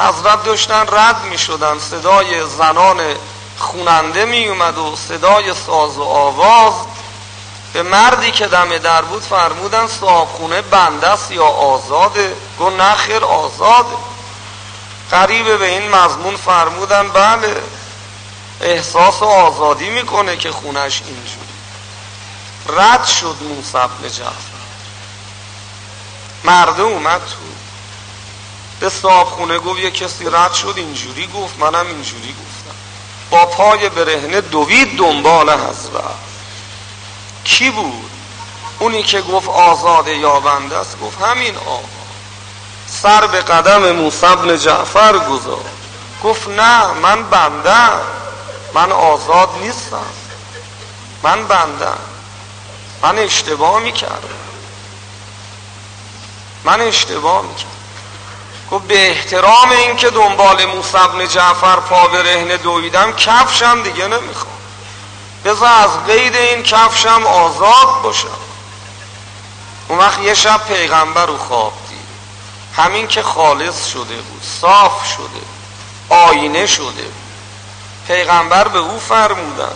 حضرت داشتن رد می شدن صدای زنان خوننده می اومد و صدای ساز و آواز. به مردی که دم در بود فرمودن صاحب خونه بنده است یا آزاده گو نخیر آزاده قریب به این مضمون فرمودن بله احساس آزادی می‌کنه که خونش اینجوری. رد شد موسی ابن جعفر. مرده اومد تو به صاحب خونه گفت یه کسی رد شد اینجوری گفت منم اینجوری گفتم. با پای برهنه دوید دنبال حضرت. کی بود؟ اونی که گفت آزاد یا بنده است گفت همین آقا. سر به قدم موسی ابن جعفر گذار گفت نه من بنده من آزاد نیستم. من بنده من اشتباه می‌کردم. من اشتباه می‌کردم. گفت به احترام اینکه دنبال موسی ابن جعفر پا به رهنه دویدم کفشم دیگه نمی‌خوام. بذار از قید این کفشم آزاد باشم. اون وقت یه شب پیغمبر رو خواب دید. همین که خالص شده بود صاف شده آینه شده پیغمبر به او فرمودن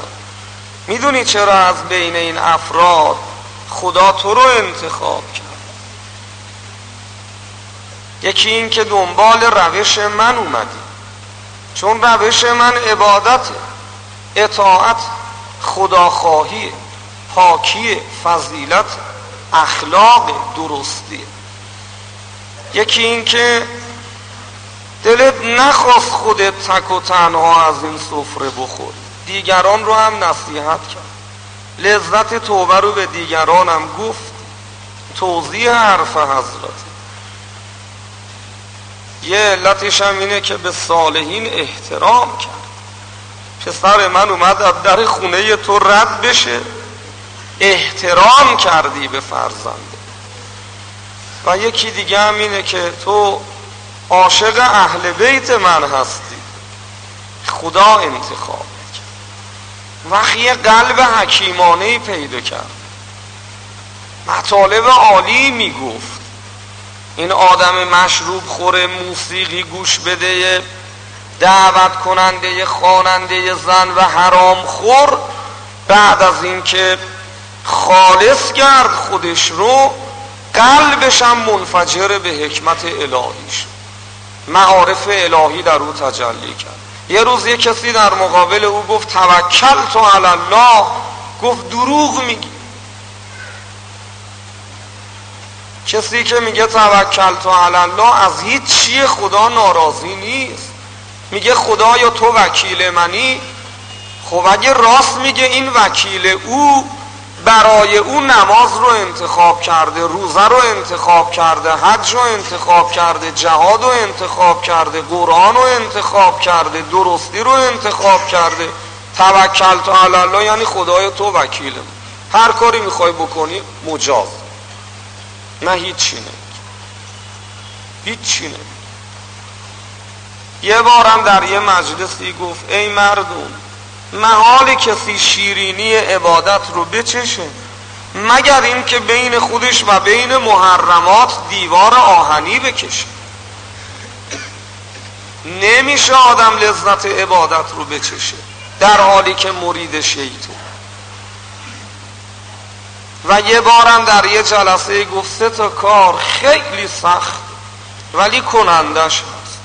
می‌دونی چرا از بین این افراد خدا تو رو انتخاب کرد؟ یکی این که دنبال روش من اومدی. چون روش من عبادت اطاعت خداخواهی پاکی فضیلت اخلاق درستی یکی این که دلت نخواست خودت تک و تنها از این سفره بخور دیگران رو هم نصیحت کرد. لذت توبه رو به دیگران هم گفت. توضیح حرف حضرت. یه علتش هم اینه که به صالحین احترام کرد. پسر من اومد از در خونه تو رد بشه. احترام کردی به فرزنده و یکی دیگه هم اینه که تو عاشق اهل بیت من هستی. خدا انتخاب کرد وقتی یه قلب حکیمانه پیدا کرد. مطالب عالی می‌گفت. این آدم مشروب خوره موسیقی گوش بده دعوت کننده خواننده زن و حرام خور. بعد از اینکه خالص کرد خودش رو قلبش هم منفجر به حکمت الهی شد معارف الهی در او تجلی کرد. یه روز یه کسی در مقابل او گفت توکل تو الله. گفت دروغ میگی. کسی که میگه توکل تو الله از هیچ چیه خدا ناراضی نیست. میگه خدا یا تو وکیل منی؟ خب اگه راست میگه این وکیل او برای او نماز رو انتخاب کرده روزه رو انتخاب کرده حج رو انتخاب کرده جهاد رو انتخاب کرده قرآن رو انتخاب کرده درستی رو انتخاب کرده. توکل تو الله یعنی خدای تو وکیل هر کاری می‌خوای بکنی مجاز. نه هیچی نه هیچی نه یه بارم در یه مجلسی گفت ای مردم محال کسی شیرینی عبادت رو بچشه مگر این که بین خودش و بین محرمات دیوار آهنی بکشه؟ نمیشه آدم لذت عبادت رو بچشه در حالی که مرید شیطان و یه بارم در یه جلسه گفت تا کار خیلی سخت ولی کنندش هست.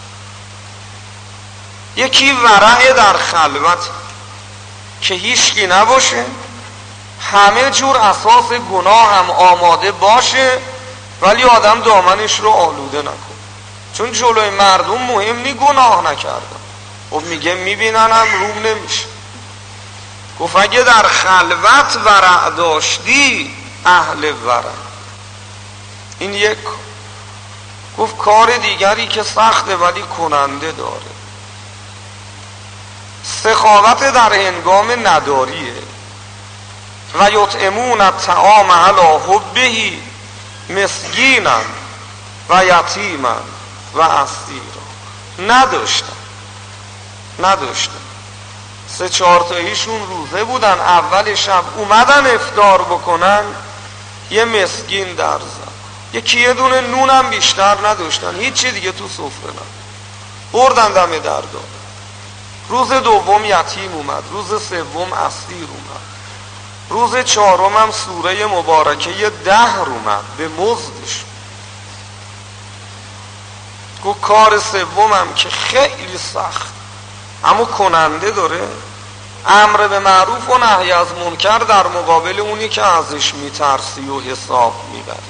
یکی ورع در خلوت که هیچکی نباشه همه جور اساس گناه هم آماده باشه ولی آدم دامنش رو آلوده نکن چون جلوی مردم مهم نی گناه نکردم و خب میگه میبیننم روم نمیشه. گفت اگه در خلوت ورع داشتی اهل ورع این یک گفت کار دیگری که سخته ولی کننده داره. سخاوت در هنگام نداریه. و یطعمون الطعام علی حبه مسکینا و یتیما و اسیرا. نداشتن. نداشتن. سه چهار تاییشون روزه بودن. اول شب اومدن افتار بکنن. یه مسکین در زن یکی یه دونه نونم بیشتر نداشتن. هیچی دیگه تو سفره بردن دم در روز دوم یتیم اومد. روز سوم اسیر اومد. روز چهارم هم سوره مبارکه ده اومد. به مزدش. گو کار سومم که خیلی سخت. اما کننده داره. امر به معروف و نهی از منکر در مقابل اونی که ازش میترسی و حساب می‌بری.